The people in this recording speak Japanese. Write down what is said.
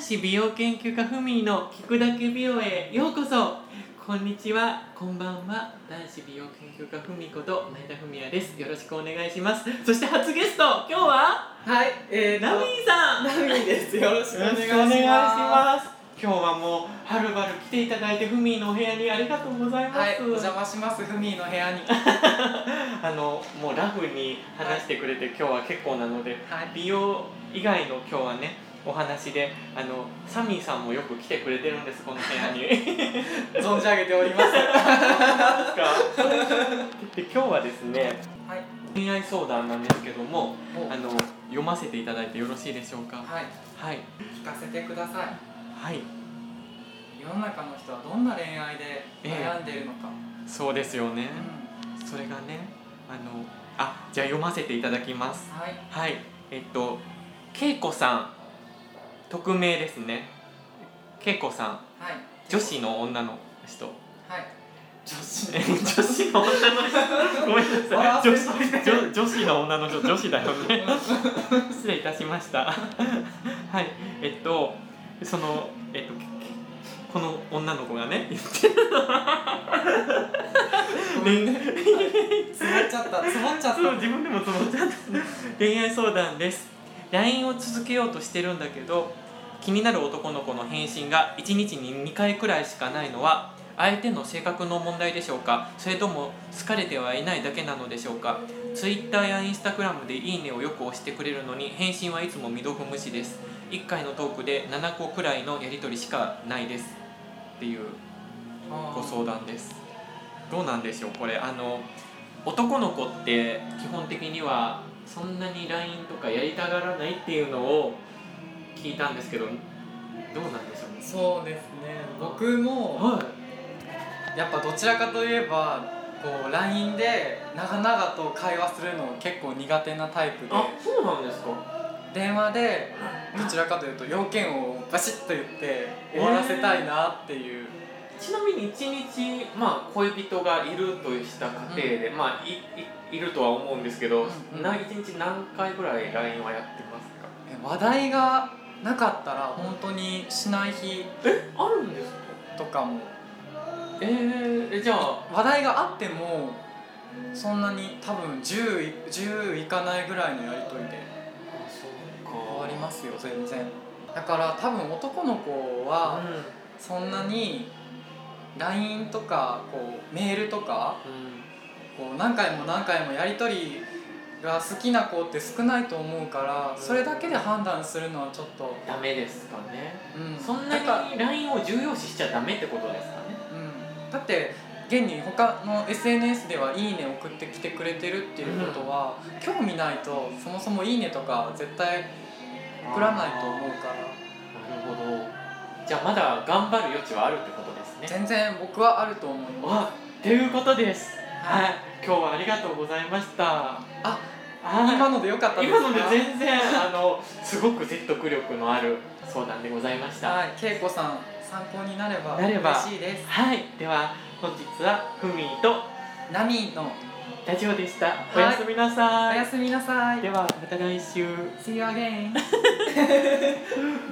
男子美容研究家ふみの聞くだけ美容へようこそこんにちはこんばんは男子美容研究家ふみこと前田文也ですよろしくお願いしますそして初ゲスト今日は？はい、えーと、ナミーさんナミーです。よろしくお願いします。今日はもうはるばる来ていただいてふみのお部屋にありがとうございます、はい、お邪魔します。ふみーの部屋に。あのもうラフに話してくれて、今日は結構なのではい。美容以外の今日はねお話であのサミーさんもよく来てくれてるんですこの部屋に 存じ上げております。で 今日はですねはい。恋愛相談なんですけどもおあの読ませていただいてよろしいでしょうか？はい。はい聞かせてください。はい世の中の人はどんな恋愛で悩んでいるのか。そうですよねうん。それがねあのあじゃあ読ませていただきますはい。はいえっと恵子さん匿名ですね。恵子さん。はい。女子の女の人。はい。女子。え 女子の女の人。ごめんなさい。女子女女子の女の人。女子だよね。失礼いたしました。はい。えっとそのえっとけけこの女の子がね言ってる。つまっちゃった。つまっちゃっそう自分でもそのちゃんと恋愛相談です。LINE を続けようとしてるんだけど気になる男の子の返信が1日に2回くらいしかないのは相手の性格の問題でしょうか？それとも好かれてはいないだけなのでしょうか？Twitter や Instagram で「いいね」をよく押してくれるのに返信はいつも未読無視です。1回のトークで7個くらいのやり取りしかないです。っていう。ご相談です。どうなんでしょう？これあの男の子って基本的にはそんなに LINE とかやりたがらないっていうのを聞いたんですけどどうなんでしょう？ねそうですね。僕もはい。やっぱどちらかといえばこう LINE で長々と会話するの結構苦手なタイプで。あそうなんですか？電話でどちらかというと要件をバシッと言って終わらせたいなっていう、ちなみに一日、まあ、恋人がいるとした家庭で、まあいいいるとは思うんですけど、うんうん。な一日何回ぐらい LINE はやってますか？え話題がなかったら本当にしない日えあるんですか？とかも。えー、えじゃあ話題があってもそんなに多分 10, い10いかないぐらいのやり取りで。そう終わりますよ全然。だから多分男の子はうん。そんなに LINE とかこうメールとかうん。こう何回も何回もやり取りが好きな子って少ないと思うからうん。それだけで判断するのはちょっと、ダメですかね。うん、そんなに LINE を重要視しちゃダメってことですかね。うん、だって現に他の SNS では「いいね」送ってきてくれてるっていうことは、興味ないとそもそも「いいね」とか絶対送らないと思うから。なるほど。じゃあまだ頑張る余地はあるってことですね。全然僕はあると思います。わということです。はい。はい今日はありがとうございました。あはい今のでよかったですか？今ので全然あのすごく説得力のある相談でございました。はい。恵子さん参考になればなれば。嬉しいです。はい。では本日はふみーとナミのラジオでした、い。おやすみなおさい。やすみなさい。ではまた来週。See you again